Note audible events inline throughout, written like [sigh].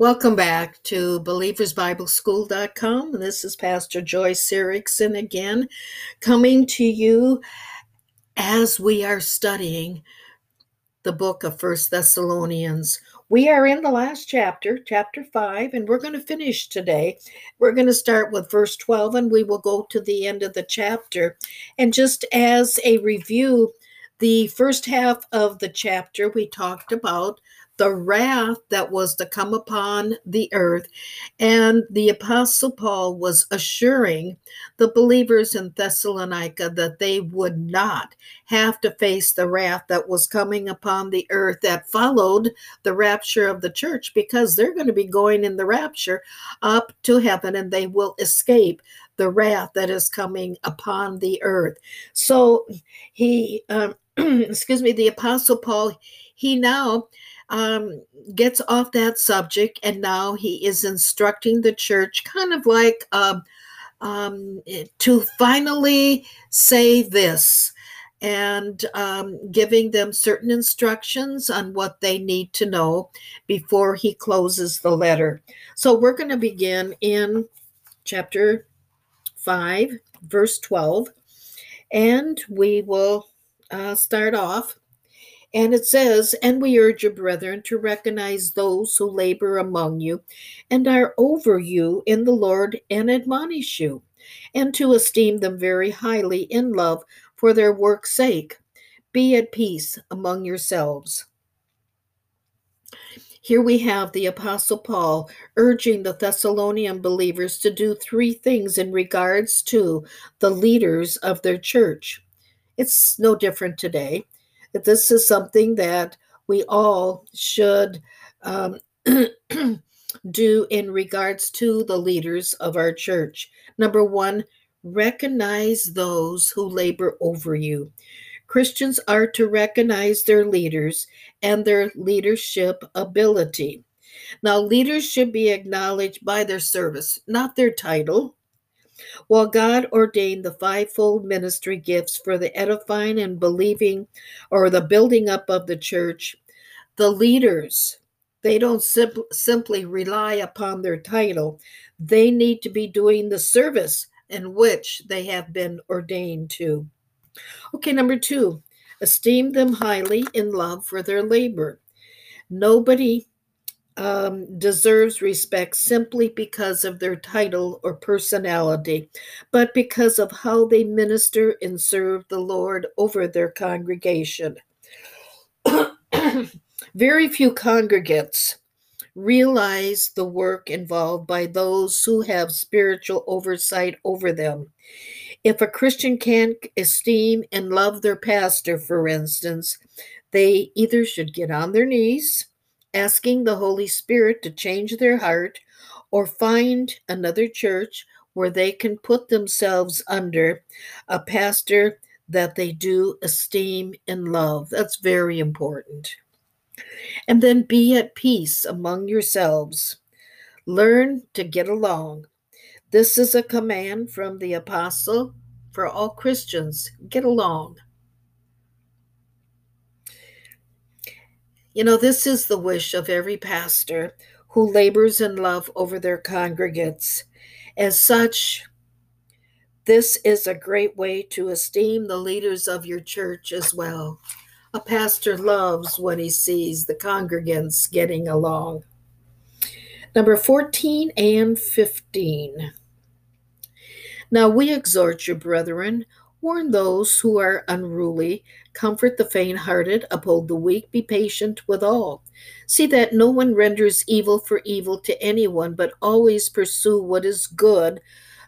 Welcome back to believersbibleschool.com. This is Pastor Joyce Erickson again, coming to you as we are studying the book of First Thessalonians. We are in the last chapter, chapter 5, and we're going to finish today. We're going to start with verse 12 and we will go to the end of the chapter. And just as a review, the first half of the chapter we talked about the wrath that was to come upon the earth. And the Apostle Paul was assuring the believers in Thessalonica that they would not have to face the wrath that was coming upon the earth that followed the rapture of the church because they're going to be going in the rapture up to heaven and they will escape the wrath that is coming upon the earth. So he, um, [clears throat] excuse me, the Apostle Paul, he now um, gets off that subject and now he is instructing the church, kind of like um, um, to finally say this and um, giving them certain instructions on what they need to know before he closes the letter. So we're going to begin in chapter 5, verse 12, and we will uh, start off and it says, And we urge you, brethren, to recognize those who labor among you and are over you in the Lord and admonish you, and to esteem them very highly in love for their work's sake. Be at peace among yourselves. Here we have the Apostle Paul urging the Thessalonian believers to do three things in regards to the leaders of their church. It's no different today that this is something that we all should um, [clears throat] do in regards to the leaders of our church. Number one, recognize those who labor over you. Christians are to recognize their leaders and their leadership ability. Now, leaders should be acknowledged by their service, not their title. While God ordained the fivefold ministry gifts for the edifying and believing or the building up of the church, the leaders, they don't sim- simply rely upon their title. They need to be doing the service in which they have been ordained to. Okay, number two, esteem them highly in love for their labor. Nobody um, deserves respect simply because of their title or personality, but because of how they minister and serve the Lord over their congregation. [clears throat] Very few congregates realize the work involved by those who have spiritual oversight over them. If a Christian can't esteem and love their pastor, for instance, they either should get on their knees asking the Holy Spirit to change their heart or find another church where they can put themselves under a pastor that they do esteem and love. That's very important. And then be at peace among yourselves. Learn to get along. This is a command from the apostle for all Christians. Get along. You know, this is the wish of every pastor who labors in love over their congregates. As such, this is a great way to esteem the leaders of your church as well. A pastor loves when he sees the congregants getting along. Number 14 and 15. Now we exhort you, brethren, Warn those who are unruly, comfort the faint hearted, uphold the weak, be patient with all. See that no one renders evil for evil to anyone, but always pursue what is good,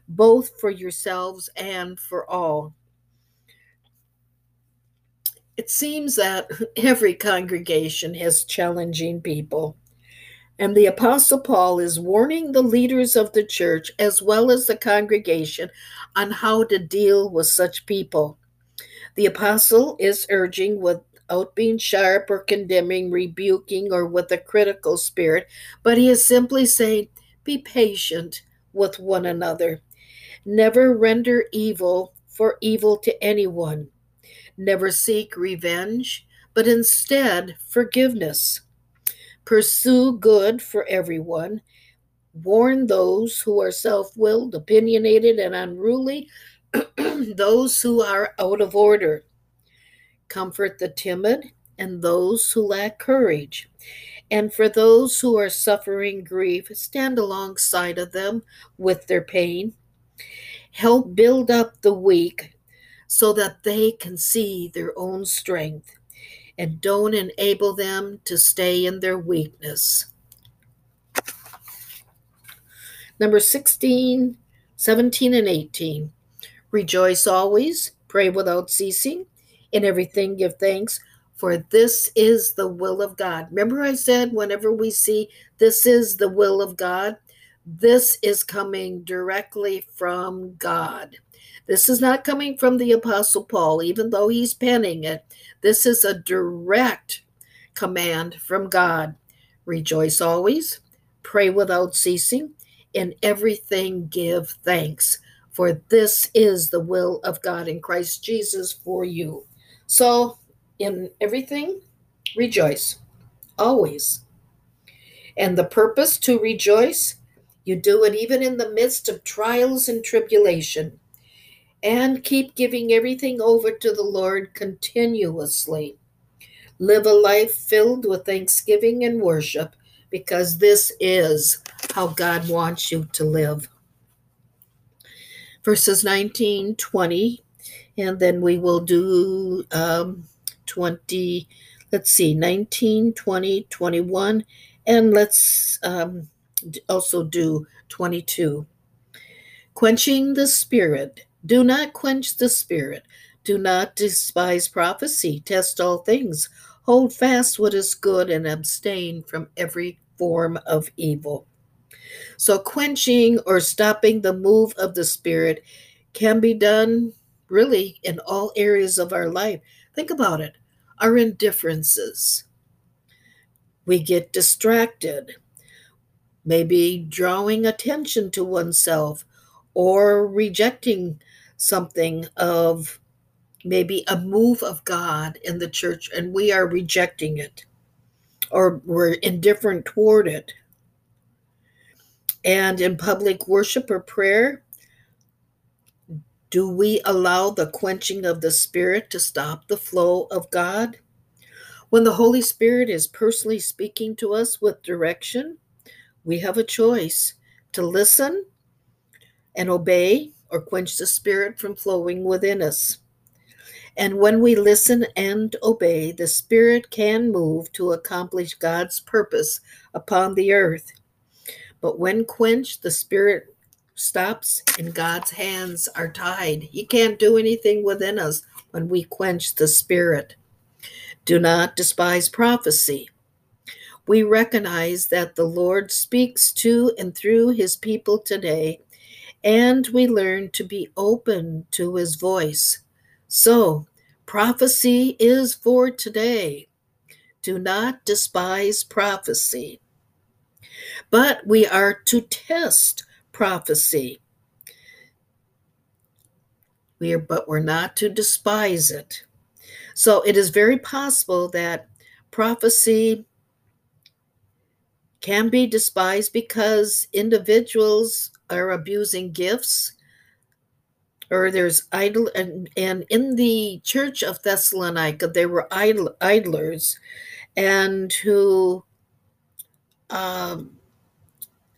both for yourselves and for all. It seems that [laughs] every congregation has challenging people. And the Apostle Paul is warning the leaders of the church as well as the congregation on how to deal with such people. The Apostle is urging without being sharp or condemning, rebuking, or with a critical spirit, but he is simply saying, Be patient with one another. Never render evil for evil to anyone. Never seek revenge, but instead forgiveness. Pursue good for everyone, warn those who are self willed, opinionated, and unruly, [clears throat] those who are out of order. Comfort the timid and those who lack courage. And for those who are suffering grief, stand alongside of them with their pain. Help build up the weak so that they can see their own strength and don't enable them to stay in their weakness. Number 16, 17, and 18. Rejoice always, pray without ceasing, in everything give thanks, for this is the will of God. Remember, I said whenever we see this is the will of God, this is coming directly from God. This is not coming from the Apostle Paul, even though he's penning it. This is a direct command from God. Rejoice always, pray without ceasing, in everything give thanks, for this is the will of God in Christ Jesus for you. So, in everything, rejoice always. And the purpose to rejoice, you do it even in the midst of trials and tribulation and keep giving everything over to the Lord continuously. Live a life filled with thanksgiving and worship because this is how God wants you to live. Verses 19, 20, and then we will do um, 20, let's see, 19, 20, 21, and let's um, also do 22. Quenching the Spirit do not quench the spirit. Do not despise prophecy. Test all things. Hold fast what is good and abstain from every form of evil. So, quenching or stopping the move of the Spirit can be done really in all areas of our life. Think about it our indifferences. We get distracted, maybe drawing attention to oneself or rejecting something of maybe a move of God in the church and we are rejecting it or we're indifferent toward it. And in public worship or prayer, do we allow the quenching of the Spirit to stop the flow of God? When the Holy Spirit is personally speaking to us with direction, we have a choice to listen and obey or quench the Spirit from flowing within us. And when we listen and obey, the Spirit can move to accomplish God's purpose upon the earth. But when quenched, the Spirit stops and God's hands are tied. He can't do anything within us when we quench the Spirit. Do not despise prophecy. We recognize that the Lord speaks to and through his people today and we learn to be open to his voice. So, prophecy is for today. Do not despise prophecy. But we are to test prophecy. We are, but we're not to despise it. So it is very possible that prophecy can be despised because individuals are abusing gifts or there's idol and, and in the church of thessalonica there were idol, idlers and who um,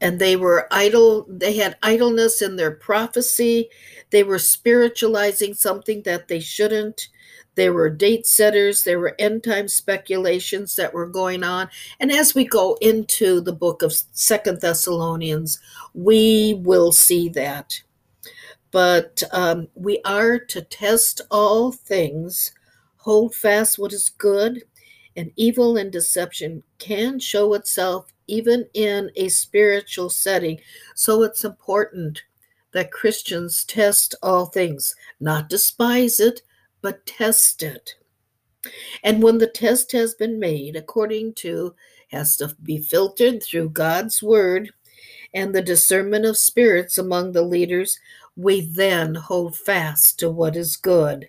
and they were idle they had idleness in their prophecy. They were spiritualizing something that they shouldn't there were date setters, there were end time speculations that were going on. And as we go into the book of Second Thessalonians, we will see that. But um, we are to test all things, hold fast what is good, and evil and deception can show itself even in a spiritual setting. So it's important that Christians test all things, not despise it, but test it. And when the test has been made, according to, has to be filtered through God's word and the discernment of spirits among the leaders, we then hold fast to what is good.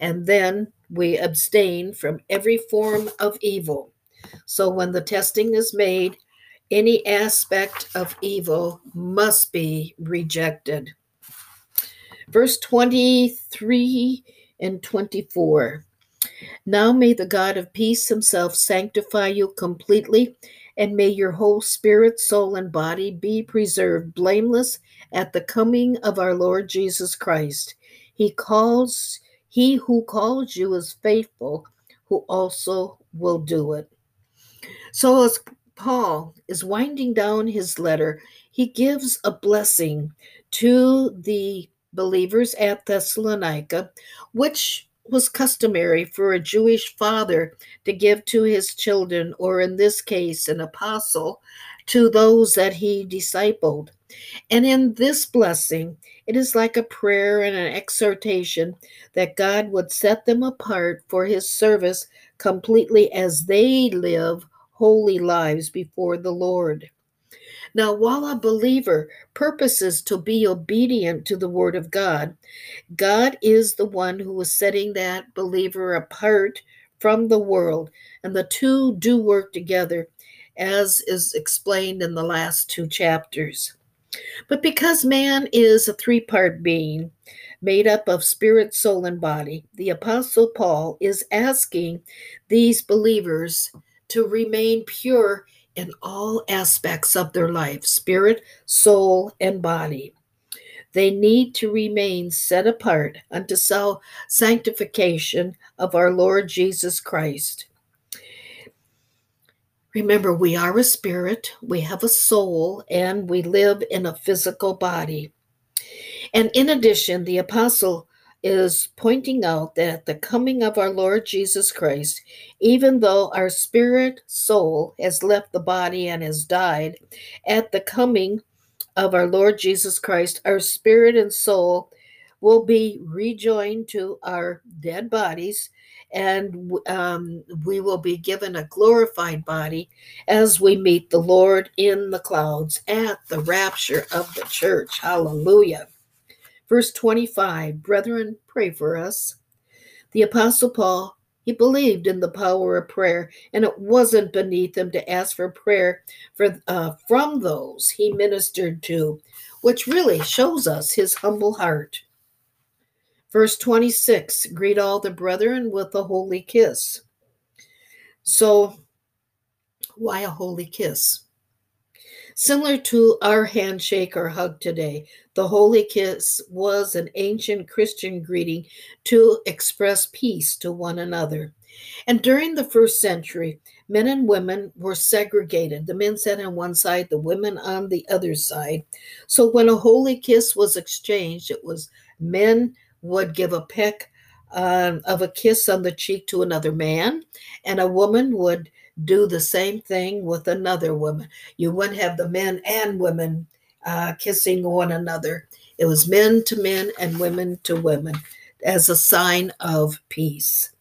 And then we abstain from every form of evil. So when the testing is made, any aspect of evil must be rejected. Verse 23 and 24. Now may the God of peace himself sanctify you completely, and may your whole spirit, soul, and body be preserved blameless at the coming of our Lord Jesus Christ. He calls he who calls you is faithful, who also will do it. So as Paul is winding down his letter, he gives a blessing to the believers at Thessalonica, which was customary for a Jewish father to give to his children, or in this case, an apostle, to those that he discipled. And in this blessing, it is like a prayer and an exhortation that God would set them apart for his service completely as they live holy lives before the Lord. Now, while a believer purposes to be obedient to the Word of God, God is the one who is setting that believer apart from the world, and the two do work together, as is explained in the last two chapters. But because man is a three part being, made up of spirit, soul, and body, the Apostle Paul is asking these believers to remain pure in all aspects of their life spirit, soul, and body. They need to remain set apart unto sanctification of our Lord Jesus Christ. Remember, we are a spirit, we have a soul, and we live in a physical body. And in addition, the apostle is pointing out that at the coming of our Lord Jesus Christ, even though our spirit soul has left the body and has died, at the coming of our Lord Jesus Christ, our spirit and soul will be rejoined to our dead bodies and um, we will be given a glorified body as we meet the Lord in the clouds at the rapture of the church. Hallelujah. Verse 25 Brethren, pray for us. The Apostle Paul, he believed in the power of prayer, and it wasn't beneath him to ask for prayer for, uh, from those he ministered to, which really shows us his humble heart. Verse 26 Greet all the brethren with a holy kiss. So, why a holy kiss? Similar to our handshake or hug today, the holy kiss was an ancient Christian greeting to express peace to one another. And during the first century, men and women were segregated. The men sat on one side, the women on the other side. So when a holy kiss was exchanged, it was men would give a peck uh, of a kiss on the cheek to another man, and a woman would do the same thing with another woman. You wouldn't have the men and women uh, kissing one another. It was men to men and women to women as a sign of peace.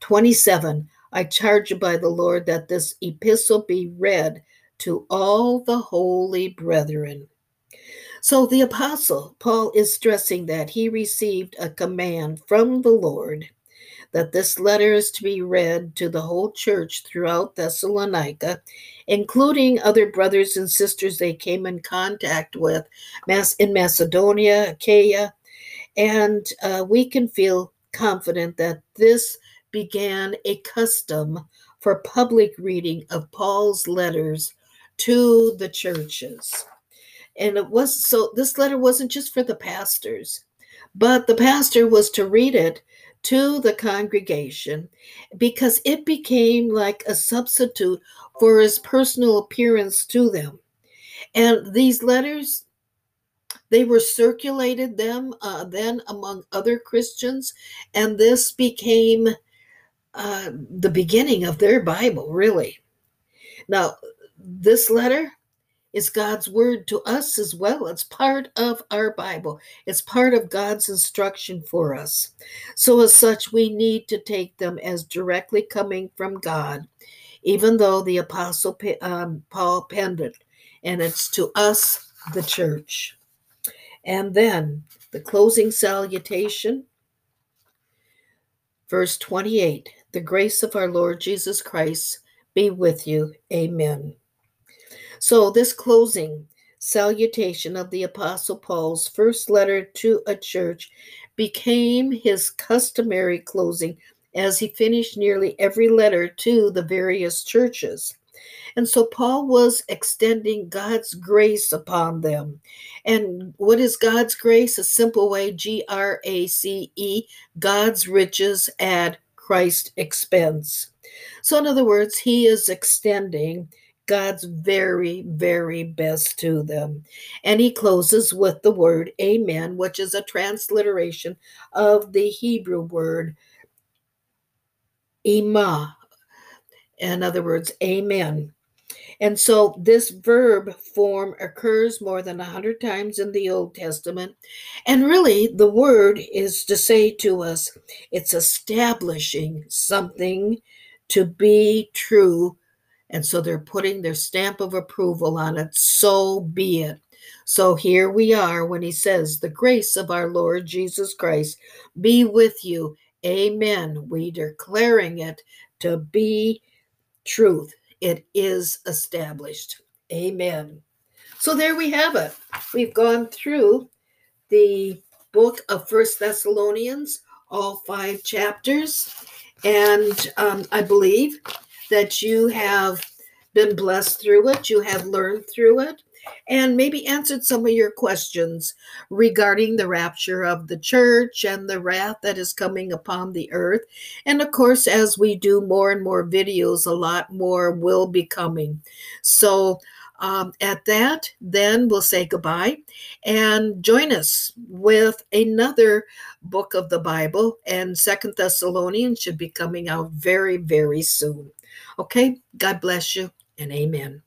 27. I charge you by the Lord that this epistle be read to all the holy brethren. So the apostle Paul is stressing that he received a command from the Lord that this letter is to be read to the whole church throughout Thessalonica, including other brothers and sisters they came in contact with in Macedonia, Achaia, and uh, we can feel confident that this began a custom for public reading of Paul's letters to the churches. And it was so this letter wasn't just for the pastors, but the pastor was to read it to the congregation because it became like a substitute for his personal appearance to them. And these letters, they were circulated them uh, then among other Christians, and this became uh, the beginning of their Bible, really. Now, this letter is God's word to us as well. It's part of our Bible, it's part of God's instruction for us. So, as such, we need to take them as directly coming from God, even though the Apostle um, Paul penned it, and it's to us, the church. And then the closing salutation, verse 28 The grace of our Lord Jesus Christ be with you. Amen. So, this closing salutation of the Apostle Paul's first letter to a church became his customary closing as he finished nearly every letter to the various churches. And so Paul was extending God's grace upon them. And what is God's grace? A simple way G R A C E, God's riches at Christ's expense. So, in other words, he is extending God's very, very best to them. And he closes with the word amen, which is a transliteration of the Hebrew word Ema. In other words, amen. And so this verb form occurs more than a hundred times in the Old Testament. And really, the word is to say to us, it's establishing something to be true. And so they're putting their stamp of approval on it. So be it. So here we are when he says, The grace of our Lord Jesus Christ be with you. Amen. We declaring it to be truth it is established. Amen. So there we have it. We've gone through the book of First Thessalonians, all five chapters, and um, I believe that you have been blessed through it. You have learned through it and maybe answered some of your questions regarding the rapture of the church and the wrath that is coming upon the earth. And of course, as we do more and more videos, a lot more will be coming. So, um, at that, then we'll say goodbye and join us with another book of the Bible. And Second Thessalonians should be coming out very, very soon. Okay, God bless you and amen.